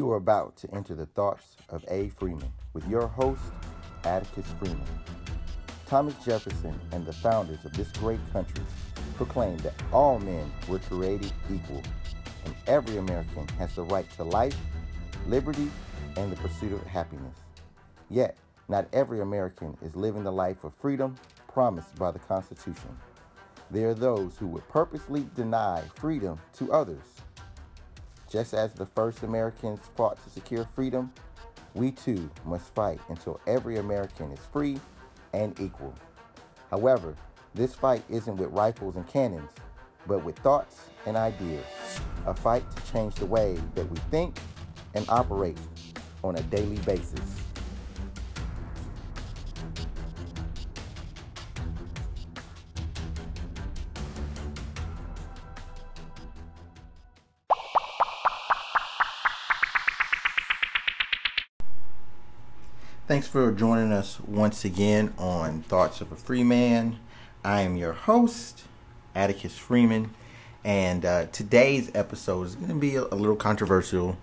You are about to enter the thoughts of A. Freeman with your host, Atticus Freeman. Thomas Jefferson and the founders of this great country proclaimed that all men were created equal and every American has the right to life, liberty, and the pursuit of happiness. Yet, not every American is living the life of freedom promised by the Constitution. There are those who would purposely deny freedom to others. Just as the first Americans fought to secure freedom, we too must fight until every American is free and equal. However, this fight isn't with rifles and cannons, but with thoughts and ideas. A fight to change the way that we think and operate on a daily basis. For joining us once again on Thoughts of a Free Man. I am your host, Atticus Freeman, and uh, today's episode is going to be a, a little controversial.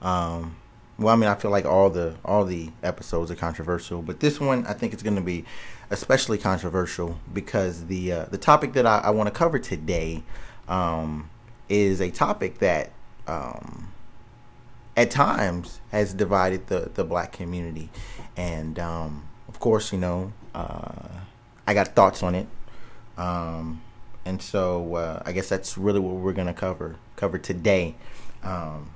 Um, well, I mean, I feel like all the all the episodes are controversial, but this one I think it's going to be especially controversial because the uh, the topic that I, I want to cover today um, is a topic that um, at times has divided the the black community, and um, of course, you know, uh, I got thoughts on it. Um, and so uh, I guess that's really what we're gonna cover cover today. Um,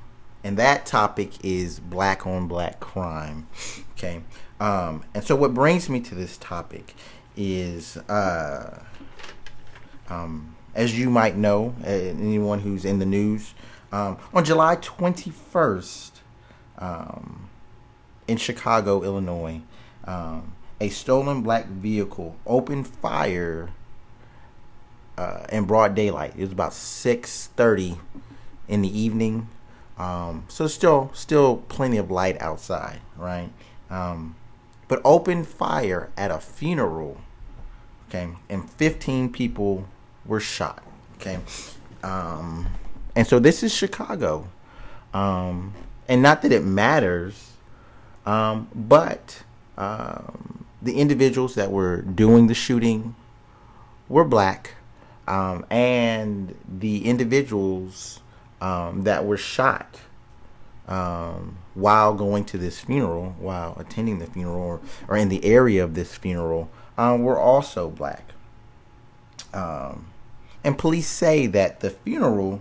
and that topic is black on black crime. Okay. Um, and so what brings me to this topic is, uh, um, as you might know, uh, anyone who's in the news, um, on July 21st, um, in Chicago, Illinois, um, a stolen black vehicle opened fire uh, in broad daylight. It was about 6:30 in the evening, um, so still still plenty of light outside, right? Um, but opened fire at a funeral, okay, and 15 people were shot, okay. Um, and so this is Chicago. Um, and not that it matters, um, but um, the individuals that were doing the shooting were black, um, and the individuals um, that were shot um, while going to this funeral, while attending the funeral, or, or in the area of this funeral, were also black. and police say that the funeral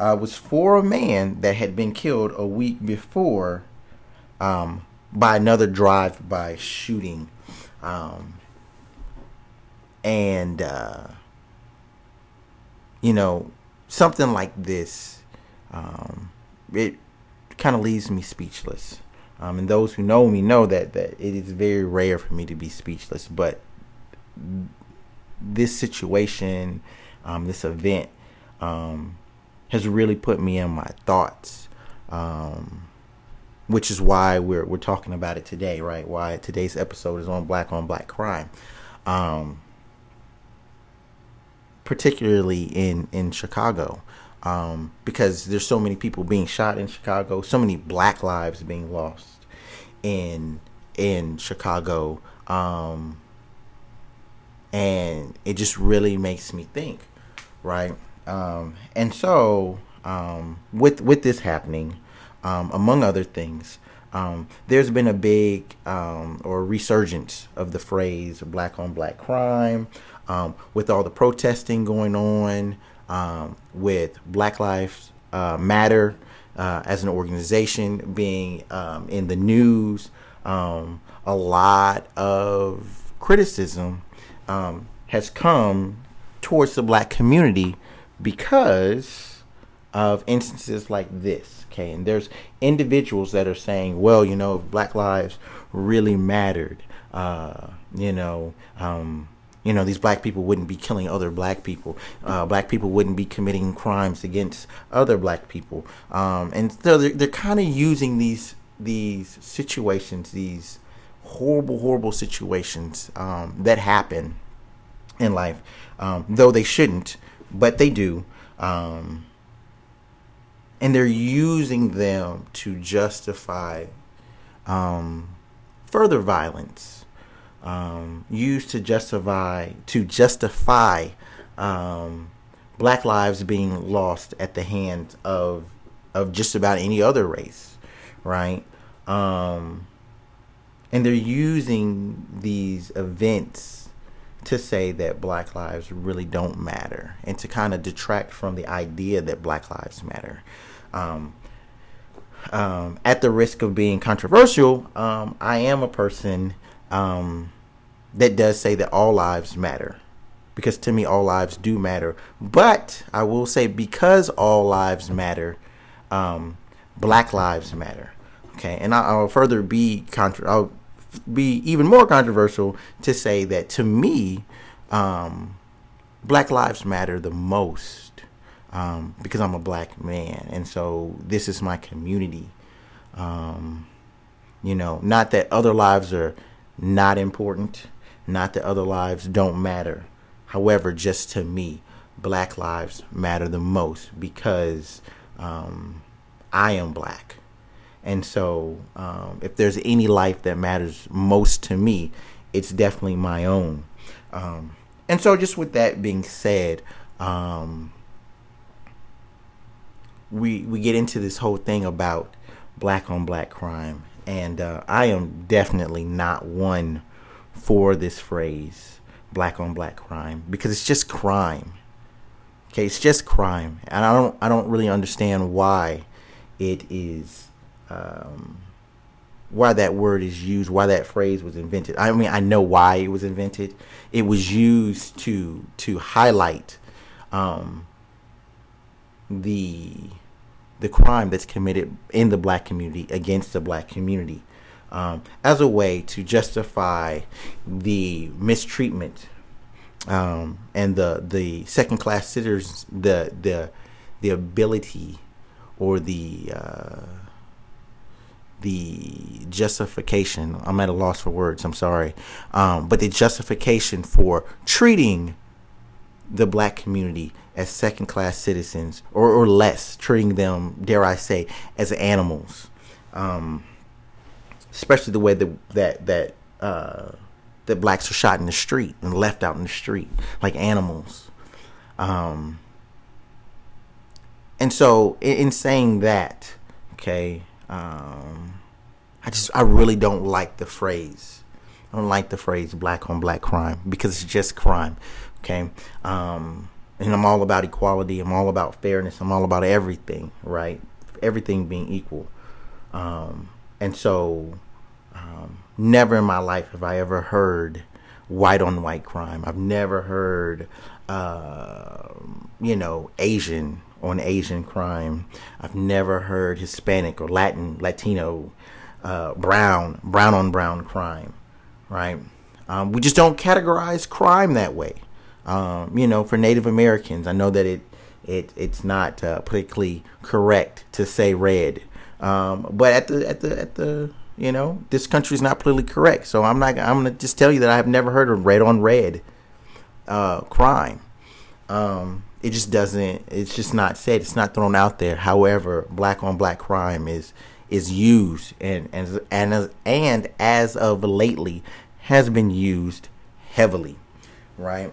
uh, was for a man that had been killed a week before um, by another drive-by shooting, um, and uh, you know something like this, um, it kind of leaves me speechless. Um, and those who know me know that that it is very rare for me to be speechless, but this situation, um, this event, um, has really put me in my thoughts. Um, which is why we're we're talking about it today, right? Why today's episode is on black on black crime. Um, particularly in in Chicago. Um, because there's so many people being shot in Chicago, so many black lives being lost in in Chicago. Um, and it just really makes me think, right? Um, and so, um, with with this happening, um, among other things, um, there's been a big um, or resurgence of the phrase "black on black crime," um, with all the protesting going on, with Black Lives uh, Matter uh, as an organization being in the news. a lot of criticism has come towards the black community because of instances like this. Okay, and there's individuals that are saying, well, you know, if Black Lives really mattered, uh, you know, um, you know, these black people wouldn't be killing other black people. Uh, black people wouldn't be committing crimes against other black people. Um, and so they're, they're kind of using these these situations, these horrible, horrible situations um, that happen in life, um, though they shouldn't, but they do. Um, and they're using them to justify um, further violence, um, used to justify to justify um, black lives being lost at the hands of of just about any other race, right? Um, and they're using these events to say that black lives really don't matter and to kind of detract from the idea that black lives matter. Um, um, at the risk of being controversial, um, I am a person um, that does say that all lives matter. Because to me, all lives do matter. But I will say, because all lives matter, um, black lives matter. Okay, and I, will further be contra- I'll be even more controversial to say that to me, um, black lives matter the most um, because I'm a black man, and so this is my community. Um, you know, not that other lives are not important, not that other lives don't matter. However, just to me, black lives matter the most because um, I am black. And so, um, if there's any life that matters most to me, it's definitely my own. Um, and so, just with that being said, um, we we get into this whole thing about black on black crime, and uh, I am definitely not one for this phrase, black on black crime, because it's just crime. Okay, it's just crime, and I don't I don't really understand why it is um, why that word is used, why that phrase was invented. I mean, I know why it was invented. It was used to to highlight um, the the crime that's committed in the black community against the black community um, as a way to justify the mistreatment um, and the the second class citizens the the the ability or the uh, the justification. I'm at a loss for words. I'm sorry, um, but the justification for treating the black community as second class citizens or, or less, treating them, dare I say, as animals. Um, especially the way that that that uh, that blacks are shot in the street and left out in the street like animals. Um, and so, in, in saying that, okay, um, I just I really don't like the phrase. I don't like the phrase black on black crime because it's just crime. Okay. Um, and I'm all about equality. I'm all about fairness. I'm all about everything, right? Everything being equal. Um, and so, um, never in my life have I ever heard white on white crime. I've never heard, uh, you know, Asian on Asian crime. I've never heard Hispanic or Latin, Latino, uh, brown, brown on brown crime, right? Um, we just don't categorize crime that way. Um, you know, for Native Americans, I know that it it it's not uh, politically correct to say red, um, but at the at the at the you know this country is not politically correct. So I'm not I'm gonna just tell you that I have never heard of red on red uh, crime. Um, it just doesn't it's just not said it's not thrown out there. However black on black crime is is used and and and as, and as of lately has been used heavily right?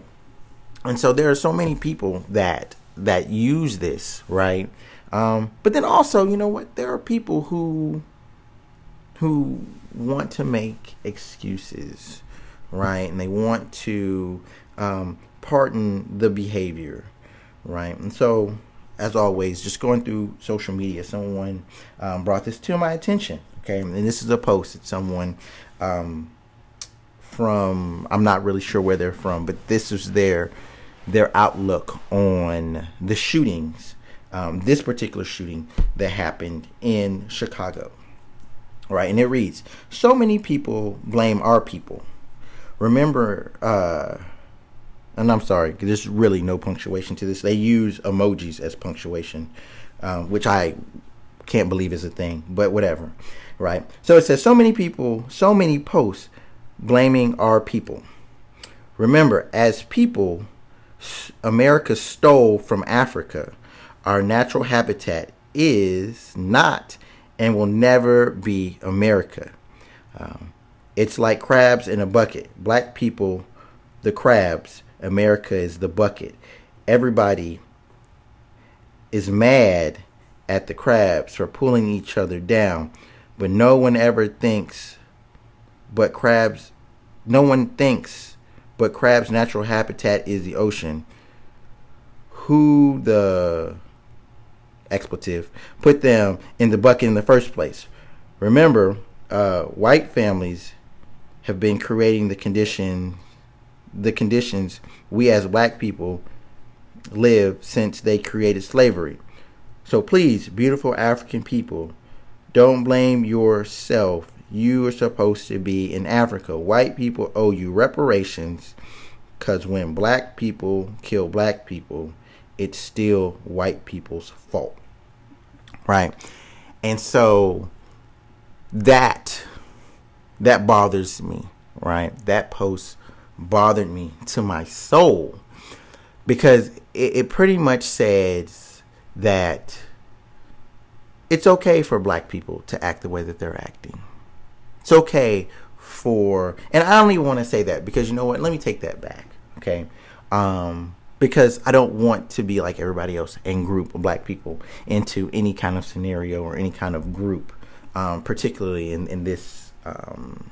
And so there are so many people that that use this right? Um, but then also you know what? There are people who who want to make excuses right? And they want to um, pardon the behavior right? And so, as always, just going through social media, someone um, brought this to my attention. Okay, and this is a post that someone um, from I'm not really sure where they're from, but this is their their outlook on the shootings. Um, this particular shooting that happened in Chicago. Right, and it reads: So many people blame our people. Remember, uh, and I'm sorry, there's really no punctuation to this. They use emojis as punctuation, um, which I can't believe is a thing, but whatever, right? So it says so many people, so many posts blaming our people. Remember, as people, America stole from Africa. Our natural habitat is not and will never be America. Um, it's like crabs in a bucket. Black people, the crabs. America is the bucket. Everybody is mad at the crabs for pulling each other down, but no one ever thinks but crabs no one thinks but crabs natural habitat is the ocean. Who the expletive put them in the bucket in the first place? Remember, uh, white families have been creating the condition the conditions we as black people live since they created slavery. So please, beautiful African people, don't blame yourself. You are supposed to be in Africa. White people owe you reparations because when black people kill black people, it's still white people's fault. Right? And so that that bothers me, right? That post bothered me to my soul because it, it pretty much says that it's okay for black people to act the way that they're acting. It's okay for, and I don't even want to say that because you know what? Let me take that back, okay? Um, because I don't want to be like everybody else and group black people into any kind of scenario or any kind of group, um, particularly in in this um,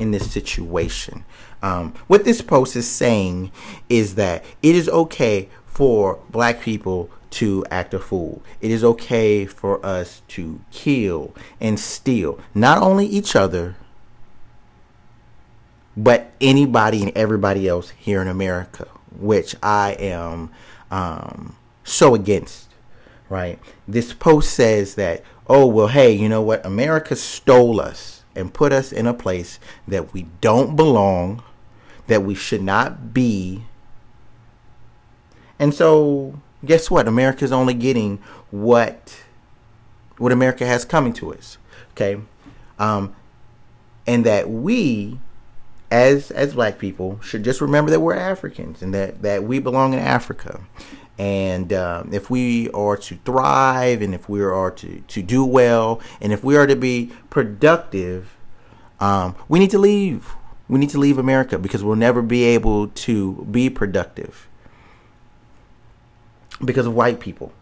in this situation. Um, what this post is saying is that it is okay for black people to act a fool. It is okay for us to kill and steal, not only each other, but anybody and everybody else here in America, which I am um, so against. Right? This post says that, oh, well, hey, you know what? America stole us and put us in a place that we don't belong, that we should not be. And so, guess what? America's only getting what what America has coming to us. Okay, um, and that we, as as black people, should just remember that we're Africans and that that we belong in Africa. And um, if we are to thrive, and if we are to, to do well, and if we are to be productive, um, we need to leave. We need to leave America because we'll never be able to be productive because of white people.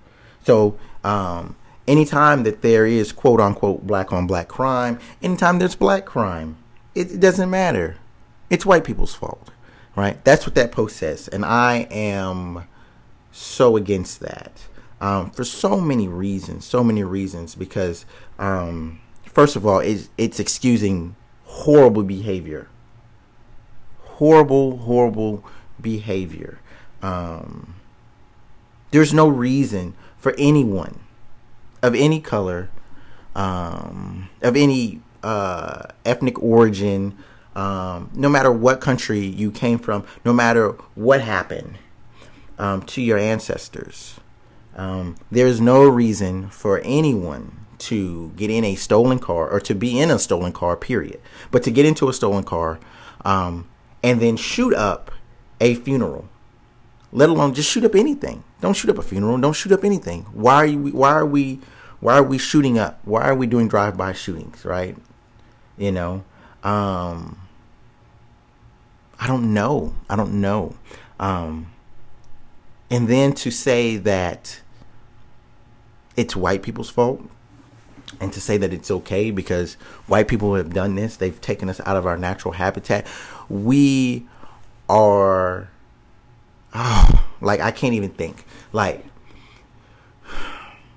So, um, anytime that there is quote unquote black on black crime, anytime there's black crime, it, it doesn't matter. It's white people's fault, right? That's what that post says. And I am so against that um, for so many reasons. So many reasons because, um, first of all, it's, it's excusing horrible behavior. Horrible, horrible behavior. Um, there's no reason for anyone of any color, um, of any uh, ethnic origin, um, no matter what country you came from, no matter what happened um, to your ancestors. Um, there's no reason for anyone to get in a stolen car or to be in a stolen car, period. But to get into a stolen car um, and then shoot up a funeral, let alone just shoot up anything. Don't shoot up a funeral. Don't shoot up anything. Why are you? Why are we? Why are we shooting up? Why are we doing drive-by shootings? Right? You know. Um, I don't know. I don't know. Um, and then to say that it's white people's fault and to say that it's okay because white people have done this, they've taken us out of our natural habitat. We are, oh, like, I can't even think. Like,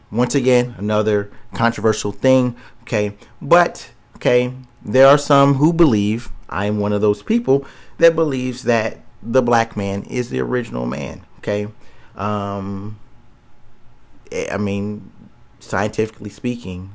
once again, another controversial thing, okay? But, okay, there are some who believe, I am one of those people that believes that the black man is the original man, okay? Um, I mean, scientifically speaking,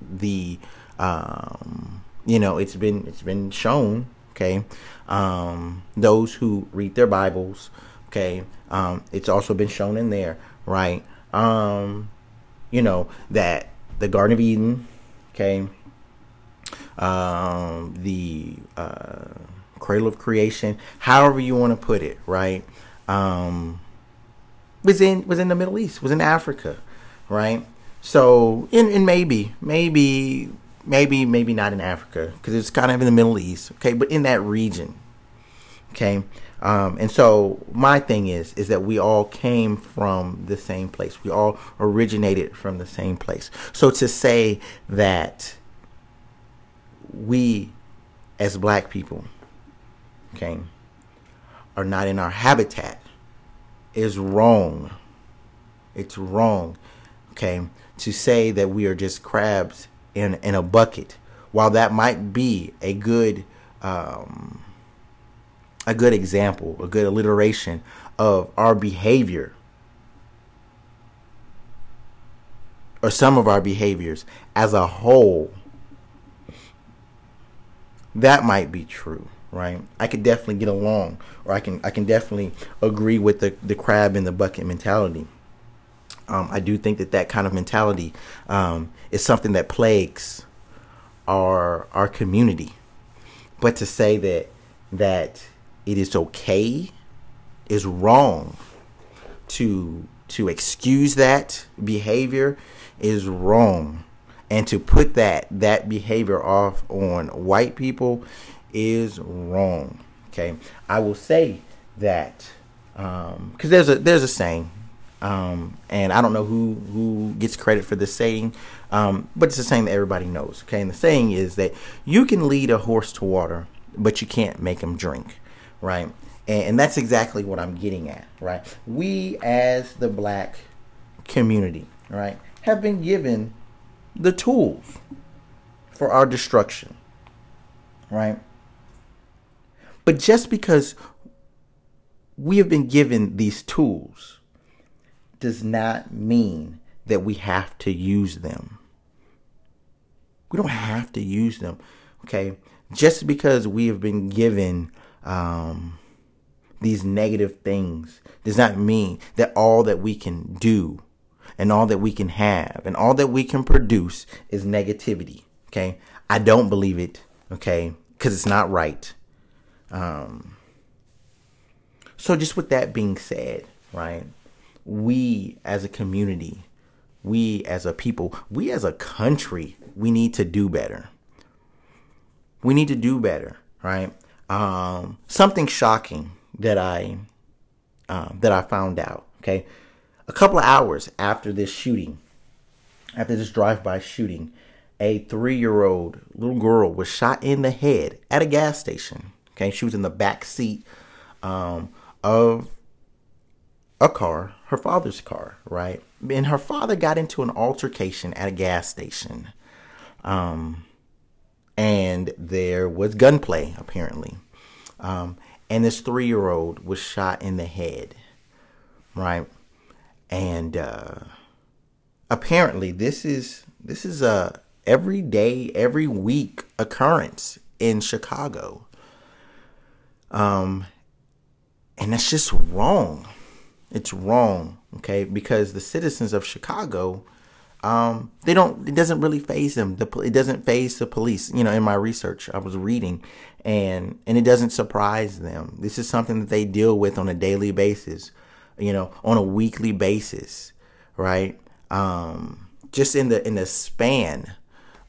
the um, you know it's been it's been shown okay um, those who read their bibles okay um, it's also been shown in there right? Um, you know that the garden of eden okay um, the uh, cradle of creation however you want to put it right? Um, was in was in the Middle East, was in Africa, right? So, and, and maybe, maybe, maybe, maybe not in Africa because it's kind of in the Middle East, okay, but in that region, okay. Um, and so my thing is, is that we all came from the same place. We all originated from the same place. So to say that we, as black people, okay, are not in our habitat is wrong. It's wrong, okay, to say that we are just crabs in in a bucket. While that might be a good um, a good example, a good alliteration of our behavior or some of our behaviors as a whole, that might be true, right? I could definitely get along, or I can I can definitely agree with the the crab in the bucket mentality. Um, I do think that that kind of mentality um, is something that plagues our our community. But to say that that it is okay is wrong to to excuse that behavior is wrong and to put that that behavior off on white people is wrong okay i will say that because um, there's a there's a saying um, and i don't know who who gets credit for the saying um, but it's a saying that everybody knows okay and the saying is that you can lead a horse to water but you can't make him drink right? And, and that's exactly what I'm getting at, right? We, as the black community, right, have been given the tools for our destruction, right? But just because we have been given these tools does not mean that we have to use them. We don't have to use them, okay? Just because we have been given um, these negative things does not mean that all that we can do and all that we can have and all that we can produce is negativity. Okay. I don't believe it. Okay. Because it's not right. Um, so, just with that being said, right, we as a community, we as a people, we as a country, we need to do better. We need to do better, right? um, something shocking that I um, that I found out. Okay, a couple of hours after this shooting, after this drive-by shooting, a three-year-old little girl was shot in the head at a gas station. Okay, she was in the back seat um, of a car, her father's car, right? And her father got into an altercation at a gas station. Um, and there was gunplay apparently. Um, and this three year old was shot in the head, right? And uh, apparently, this is this is a every day, every week occurrence in Chicago. Um, and that's just wrong. It's wrong, okay? Because the citizens of Chicago um, they don't. It doesn't really faze them. The it doesn't faze the police. You know, in my research, I was reading, and and it doesn't surprise them. This is something that they deal with on a daily basis. You know, on a weekly basis, right? Um, just in the in the span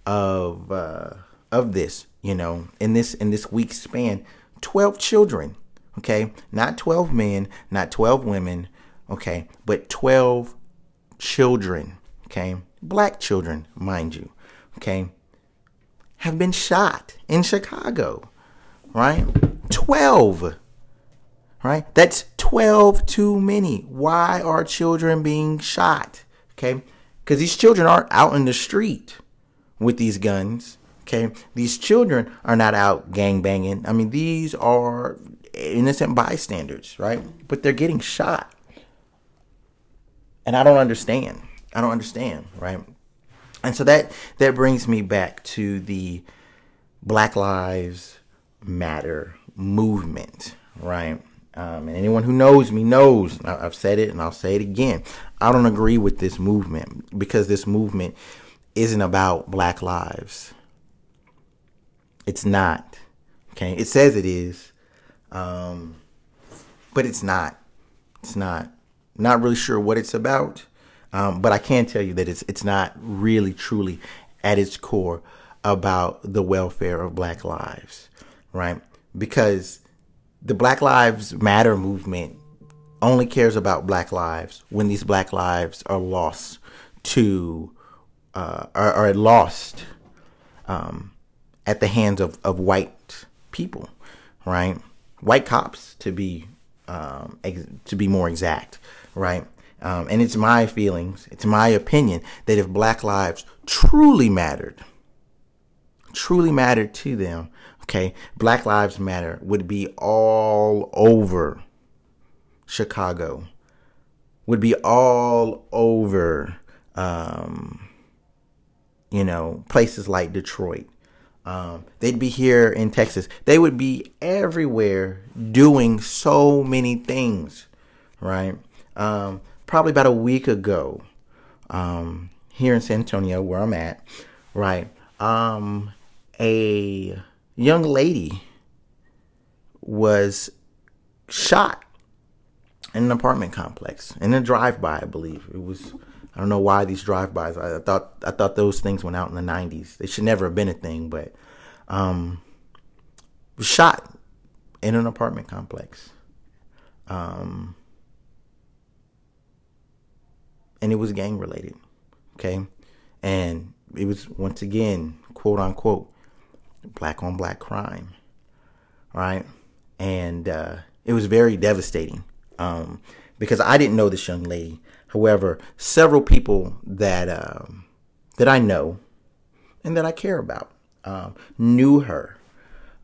of uh, of this, you know, in this in this week span, twelve children. Okay, not twelve men, not twelve women. Okay, but twelve children okay, black children, mind you, okay, have been shot in Chicago, right? 12, right? That's 12 too many. Why are children being shot? Okay, because these children aren't out in the street with these guns. Okay, these children are not out gang banging. I mean, these are innocent bystanders, right? But they're getting shot. And I don't understand. I don't understand, right? And so that that brings me back to the Black Lives Matter movement, right? Um, and anyone who knows me knows I've said it and I'll say it again. I don't agree with this movement because this movement isn't about black lives. It's not. Okay, it says it is, um, but it's not. It's not. Not really sure what it's about, um, but I can tell you that it's it's not really truly at its core about the welfare of Black lives, right? Because the Black Lives Matter movement only cares about Black lives when these Black lives are lost to uh, are, are lost um, at the hands of, of white people, right? White cops to be um, ex- to be more exact, right? Um, and it's my feelings, it's my opinion that if Black lives truly mattered, truly mattered to them, okay, Black Lives Matter would be all over Chicago, would be all over, um, you know, places like Detroit. Um, they'd be here in Texas. They would be everywhere doing so many things, right? Um, probably about a week ago, um, here in San Antonio, where I'm at, right? Um, a young lady was shot in an apartment complex in a drive-by, I believe. It was I don't know why these drive-bys. I, thought I thought those things went out in the '90s. They should never have been a thing, but um, was shot in an apartment complex. Um, and it was gang related. Okay. And it was once again, quote unquote, black on black crime. Right. And uh, it was very devastating um, because I didn't know this young lady. However, several people that um, that I know and that I care about um, knew her.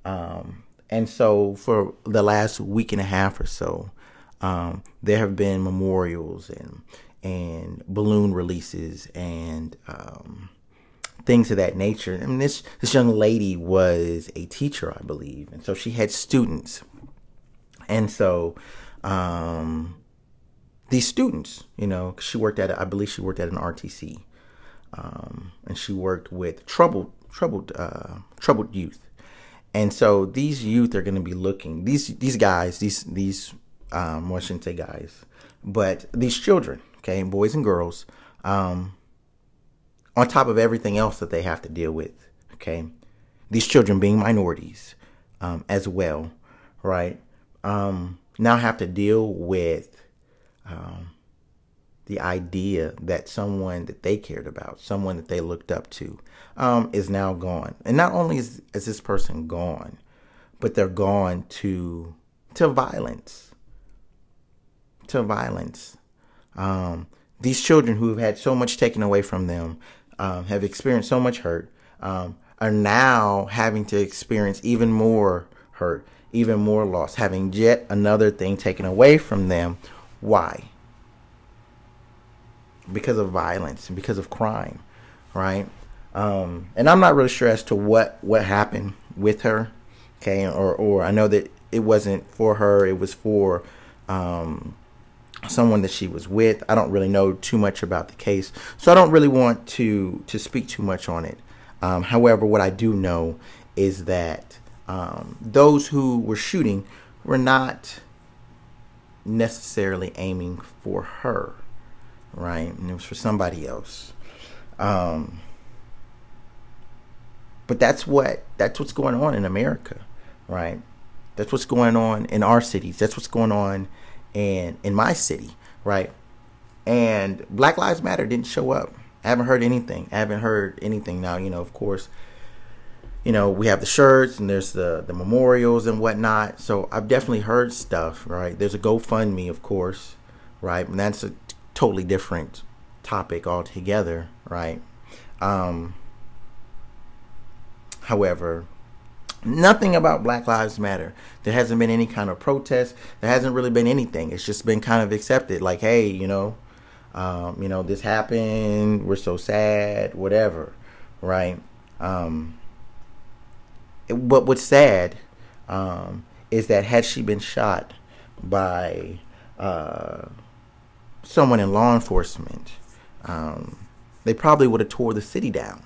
Um, and so for the last week and a half or so, um, there have been memorials and and balloon releases and um, things of that nature. I mean, this this young lady was a teacher, I believe, and so she had students, and so um, these students, you know, she worked at, I believe, she worked at an RTC, um, and she worked with troubled, troubled, uh, troubled youth, and so these youth are going to be looking these these guys, these these um, well, I shouldn't say guys, but these children okay, boys and girls, um, on top of everything else that they have to deal with, okay, these children being minorities um, as well, right, um, now have to deal with um, the idea that someone that they cared about, someone that they looked up to, um, is now gone. And not only is, is this person gone, but they're gone to to violence, to violence um, these children who have had so much taken away from them, um, have experienced so much hurt, um, are now having to experience even more hurt, even more loss, having yet another thing taken away from them. Why? Because of violence and because of crime, right? Um, and I'm not really sure as to what what happened with her, okay, or or I know that it wasn't for her; it was for um, someone that she was with. I don't really know too much about the case, so I don't really want to to speak too much on it. Um, however, what I do know is that um, those who were shooting were not necessarily aiming for her, right? And it was for somebody else. Um, but that's what that's what's going on in America, right? That's what's going on in our cities. That's what's going on and in my city, right? And Black Lives Matter didn't show up. I haven't heard anything. I haven't heard anything now. You know, of course, you know we have the shirts and there's the the memorials and whatnot. So I've definitely heard stuff. Right? There's a GoFundMe, of course, right? And that's a totally different topic altogether, right? Um, however, Nothing about Black Lives Matter. There hasn't been any kind of protest. There hasn't really been anything. It's just been kind of accepted. Like, hey, you know, um, you know, this happened. We're so sad. Whatever, right? Um, but what's sad um, is that had she been shot by uh, someone in law enforcement, um, they probably would have tore the city down.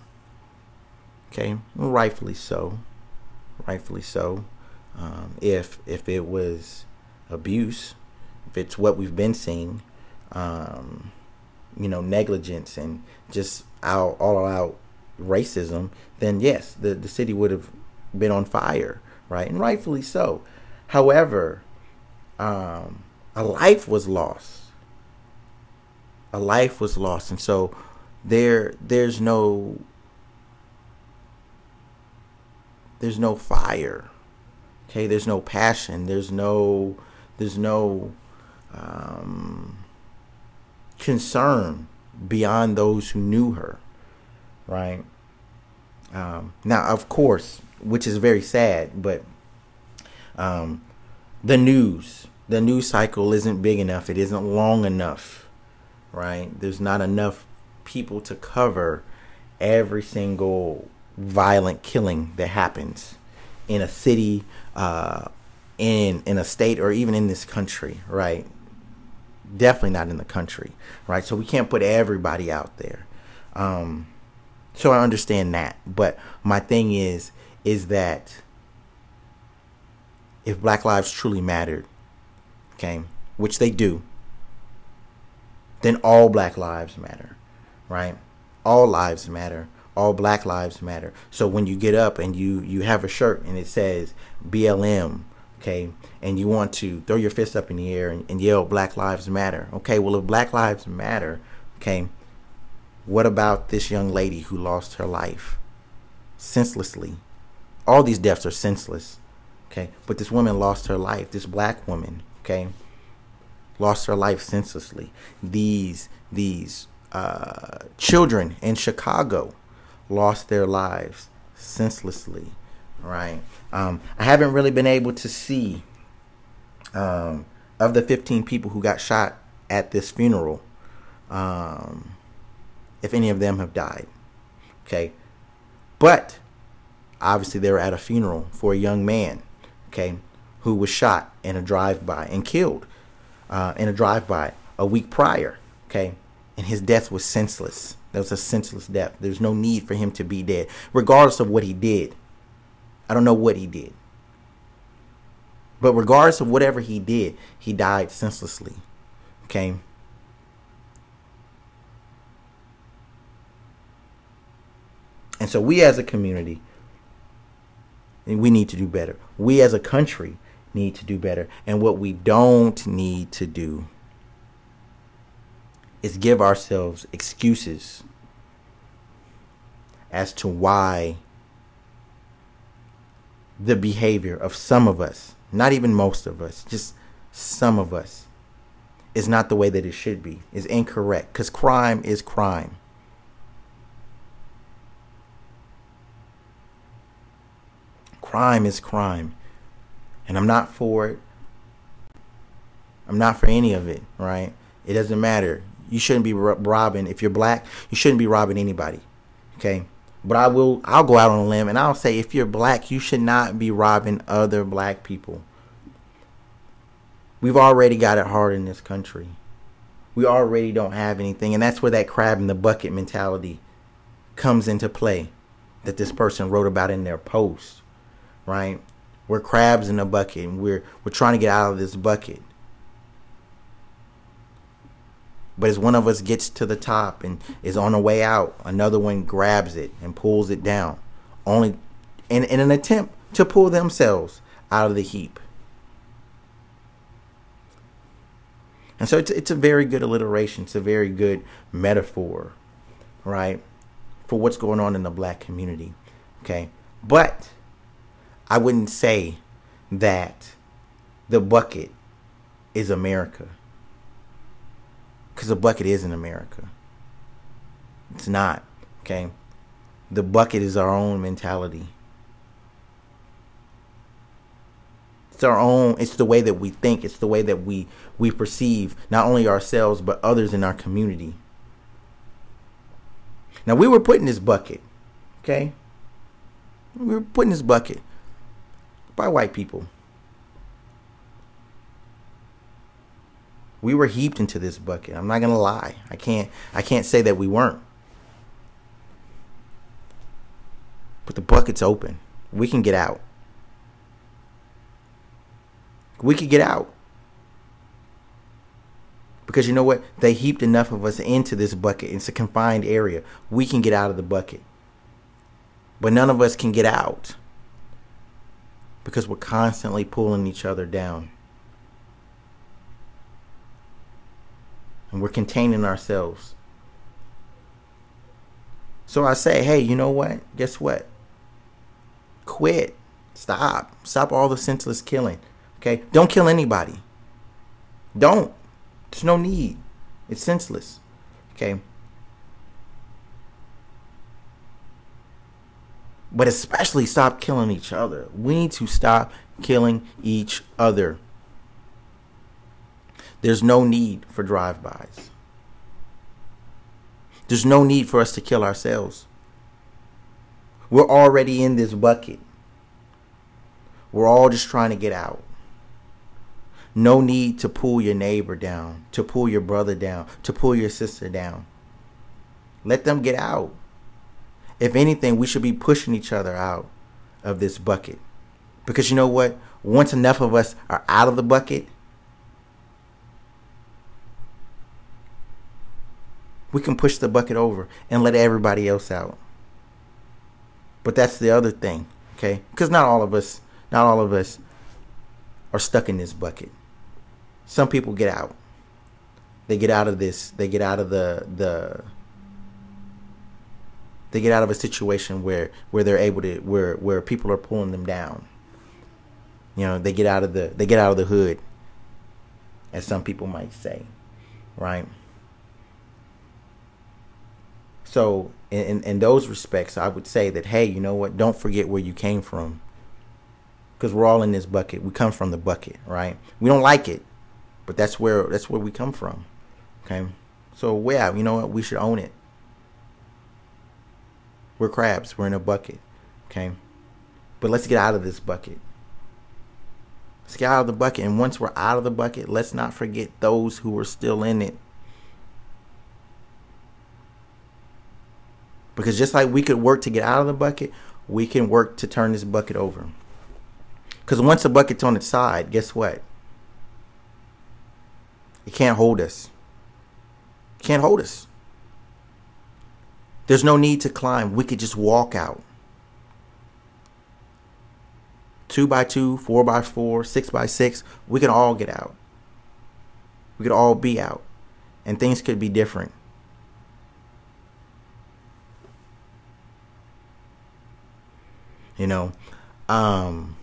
Okay, rightfully so rightfully so. Um, if if it was abuse, if it's what we've been seeing, um, you know, negligence and just out, all out racism, then yes, the, the city would have been on fire, right? And rightfully so. However, um, a life was lost. A life was lost. And so there there's no there's no fire. Okay, there's no passion. There's no there's no um, concern beyond those who knew her, right? Um, now, of course, which is very sad, but um, the news, the news cycle isn't big enough. It isn't long enough, right? There's not enough people to cover every single violent killing that happens in a city, uh, in in a state, or even in this country, right? Definitely not in the country, right? So we can't put everybody out there. Um, so I understand that, but my thing is, is that if Black lives truly mattered, okay, which they do, then all Black lives matter, right? All lives matter. All black lives matter. So when you get up and you you have a shirt and it says blm okay and you want to throw your fist up in the air and, and yell black lives matter okay well if black lives matter okay what about this young lady who lost her life senselessly all these deaths are senseless okay but this woman lost her life this black woman okay lost her life senselessly these these uh, children in chicago lost their lives senselessly, right? Um, I haven't really been able to see um, of the 15 people who got shot at this funeral, um, if any of them have died. Okay. But obviously, they were at a funeral for a young man, okay, who was shot in a drive by and killed uh, in a drive by a week prior, okay, and his death was senseless. That was a senseless death. There's no need for him to be dead, regardless of what he did. I don't know what he did. But regardless of whatever he did, he died senselessly. Okay? And so we as a community, we need to do better. We as a country need to do better. And what we don't need to do is give ourselves excuses as to why the behavior of some of us, not even most of us, just some of us, is not the way that it should be, is incorrect. Because crime is crime. Crime is crime. And I'm not for it. I'm not for any of it, right? It doesn't matter. You shouldn't be robbing. If you're black, you shouldn't be robbing anybody. Okay? But I will I'll go out on a limb and I'll say if you're black, you should not be robbing other black people. We've already got it hard in this country. We already don't have anything and that's where that crab in the bucket mentality comes into play that this person wrote about in their post, right? We're crabs in a bucket and we're we're trying to get out of this bucket. But as one of us gets to the top and is on the way out, another one grabs it and pulls it down, only in, in an attempt to pull themselves out of the heap. And so it's, it's a very good alliteration. It's a very good metaphor, right, for what's going on in the black community. Okay. But I wouldn't say that the bucket is America because the bucket is in America. It's not. Okay. The bucket is our own mentality. It's our own. It's the way that we think. It's the way that we we perceive not only ourselves but others in our community. Now we were put in this bucket. Okay. We were put in this bucket by white people. we were heaped into this bucket. I'm not gonna lie. I can't I can't say that we weren't. But the bucket's open. We can get out. We could get out. Because you know what? They heaped enough of us into this bucket. It's a confined area. We can get out of the bucket. But none of us can get out because we're constantly pulling each other down. And we're containing ourselves. So I say, hey, you know what? Guess what? Quit. Stop. Stop all the senseless killing. Okay? Don't kill anybody. Don't. There's no need. It's senseless. Okay? But especially stop killing each other. We need to stop killing each other. There's no need for drive-bys. There's no need for us to kill ourselves. We're already in this bucket. We're all just trying to get out. No need to pull your neighbor down, to pull your brother down, to pull your sister down. Let them get out. If anything, we should be pushing each other out of this bucket. Because you know what? Once enough of us are out of the bucket, we can push the bucket over and let everybody else out. But that's the other thing, okay? Because not all of us, not all of us are stuck in this bucket. Some people get out. They get out of this. They get out of the the. They get out of a situation where where they're able to where where people are pulling them down. You know, they get out of the they get out of the hood, as some people might say, right? So in, in those respects, I would say that hey, you know what? Don't forget where you came from. Because we're all in this bucket. We come from the bucket, right? We don't like it, but that's where that's where we come from. Okay, so yeah, you know what? We should own it. We're crabs. We're in a bucket. Okay, but let's get out of this bucket. Let's get out of the bucket, and once we're out of the bucket, let's not forget those who are still in it. Because just like we could work to get out of the bucket, we can work to turn this bucket over. Because once the bucket's on its side, guess what? It can't hold us. It can't hold us. There's no need to climb. We could just walk out. Two by two, four by four, six by six, we could all get out. We could all be out. And things could be different. you know um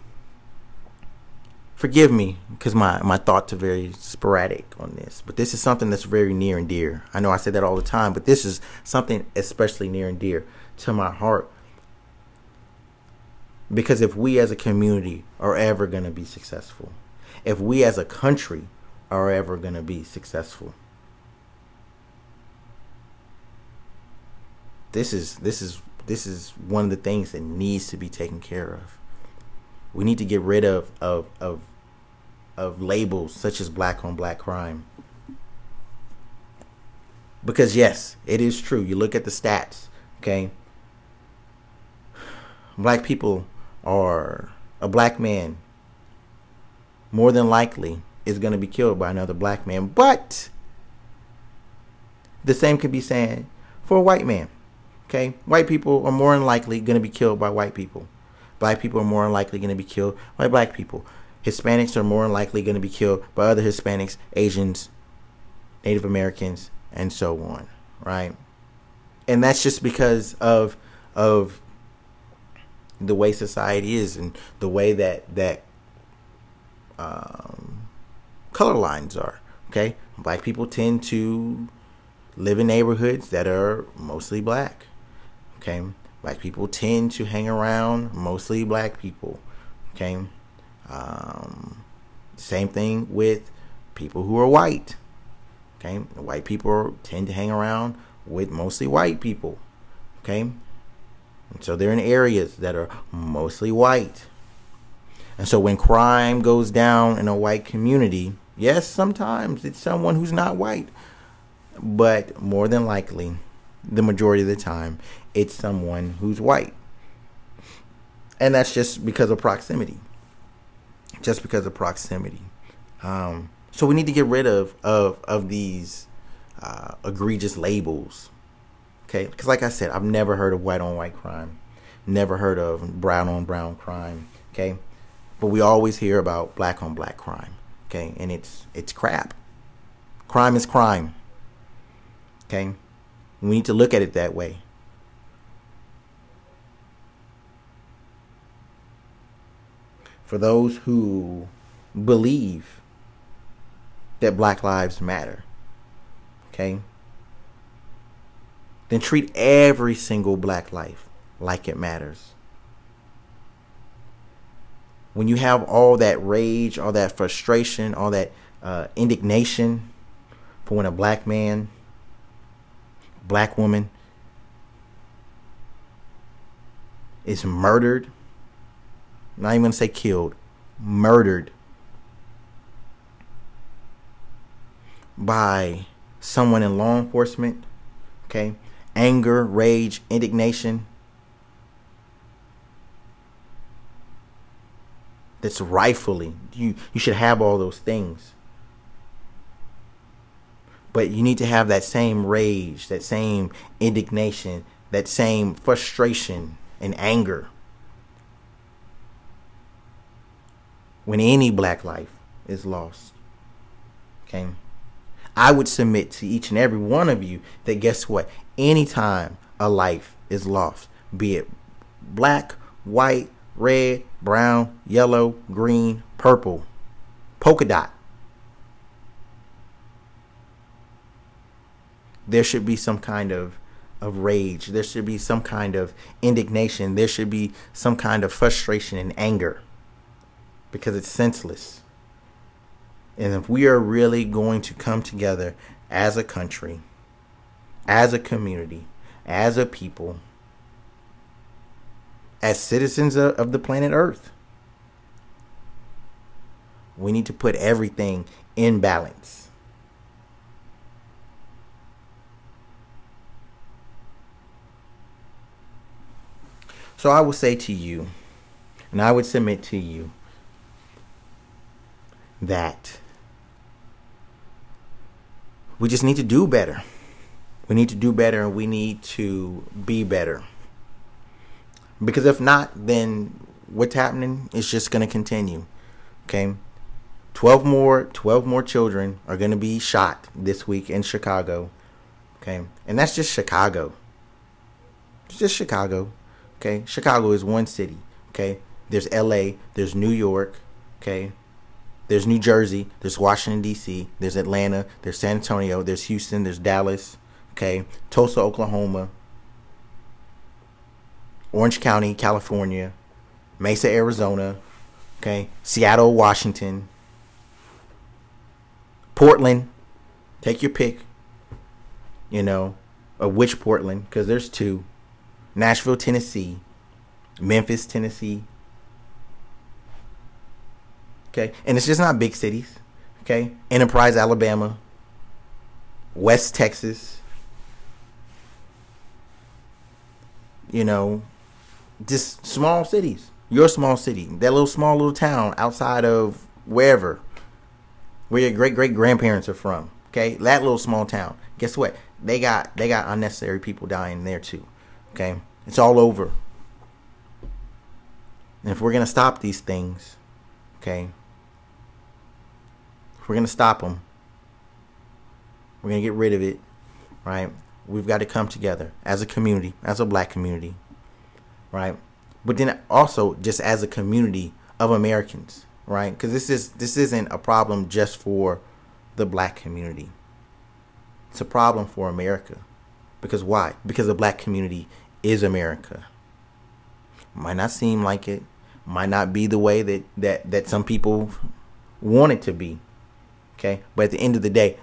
forgive me because my my thoughts are very sporadic on this but this is something that's very near and dear i know i say that all the time but this is something especially near and dear to my heart because if we as a community are ever going to be successful if we as a country are ever going to be successful this is this is this is one of the things that needs to be taken care of. We need to get rid of of of of labels such as black on black crime. Because yes, it is true. You look at the stats, okay? Black people are a black man more than likely is going to be killed by another black man, but the same could be said for a white man. Okay, white people are more than likely going to be killed by white people. Black people are more than likely going to be killed by black people. Hispanics are more likely going to be killed by other Hispanics, Asians, Native Americans, and so on. Right, and that's just because of of the way society is and the way that that um, color lines are. Okay, black people tend to live in neighborhoods that are mostly black. Okay, black people tend to hang around mostly black people. Okay, um, same thing with people who are white. Okay, white people tend to hang around with mostly white people. Okay, and so they're in areas that are mostly white. And so when crime goes down in a white community, yes, sometimes it's someone who's not white, but more than likely, the majority of the time, it's someone who's white. And that's just because of proximity. Just because of proximity. Um, So we need to get rid of of of these uh, egregious labels. Okay, because like I said, I've never heard of white on white crime, never heard of brown on brown crime. Okay, but we always hear about black on black crime. Okay, and it's it's crap. Crime is crime. Okay, we need to look at it that way. For those who believe that Black Lives Matter, okay, then treat every single black life like it matters. When you have all that rage, all that frustration, all that uh, indignation for when a black man, black woman is murdered, not even to say killed, murdered by someone in law enforcement, okay? Anger, rage, indignation. That's rightfully you you should have all those things. But you need to have that same rage, that same indignation, that same frustration and anger when any black life is lost. Okay? I would submit to each and every one of you that guess what? Anytime a life is lost, be it black, white, red, brown, yellow, green, purple, polka dot, there should be some kind of of rage. There should be some kind of indignation. There should be some kind of frustration and anger because it's senseless. And if we are really going to come together as a country, as a community, as a people, as citizens of, the planet Earth, we need to put everything in balance. So I will say to you, and I would submit to you, that we just need to do better. We need to do better and we need to be better. Because if not, then what's happening is just going to continue. Okay? 12 more 12 more children are going to be shot this week in Chicago. Okay? And that's just Chicago. It's just Chicago. Okay? Chicago is one city. Okay? There's LA, there's New York, okay? There's New Jersey, there's Washington D.C., there's Atlanta, there's San Antonio, there's Houston, there's Dallas, okay, Tulsa, Oklahoma, Orange County, California, Mesa, Arizona, okay, Seattle, Washington, Portland, take your pick, you know, of which Portland, because there's two, Nashville, Tennessee, Memphis, Tennessee, Okay, and it's just not big cities. Okay, Enterprise, Alabama, West Texas. You know, just small cities. Your small city, that little small little town outside of wherever, where your great great grandparents are from. Okay, that little small town. Guess what? They got they got unnecessary people dying there too. Okay, it's all over. And if we're gonna stop these things, okay, we're going to stop them, we're going to get rid of it, right? We've got to come together as a community, as a black community, right? But then also just as a community of Americans, right? Because this is this isn't a problem just for the black community. It's a problem for America. Because why? Because the black community is America. Might not seem like it, might not be the way that that that some people want it to be. Okay, but at the end of the day,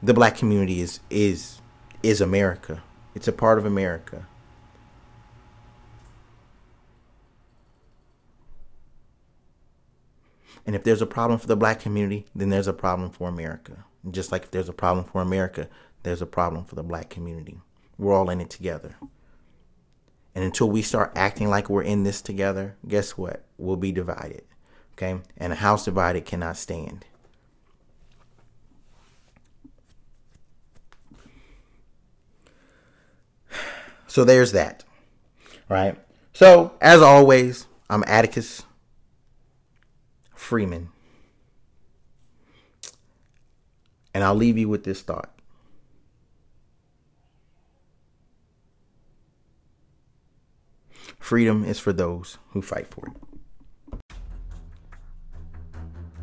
the black community is is is America. It's a part of America. And if there's a problem for the black community, then there's a problem for America. And just like if there's a problem for America, there's a problem for the black community. We're all in it together. And until we start acting like we're in this together, guess what? We'll be divided. Okay? And a house divided cannot stand. So there's that. Right? So, as always, I'm Atticus Freeman. And I'll leave you with this thought. Freedom is for those who fight for it.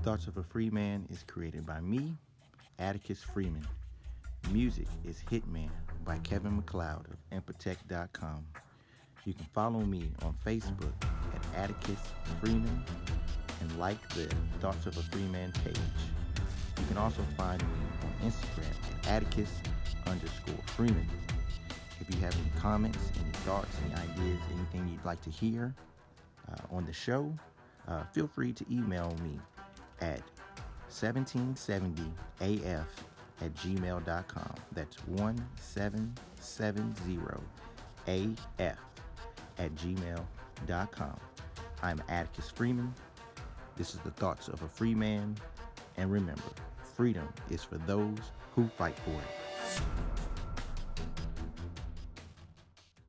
Thoughts of a Free Man is created by me, Atticus Freeman. Music is Hitman by Kevin MacLeod of incompetech.com. You can follow me on Facebook at Atticus Freeman and like the Thoughts of a Freeman page. You can also find me on Instagram at Atticus underscore Freeman. If you have any comments, any thoughts, any ideas, anything you'd like to hear uh, on the show, uh, feel free to email me at 1770af at gmail.com. That's 1770af at gmail.com. I'm Atticus Freeman. This is the thoughts of a free man. And remember, freedom is for those who fight for it.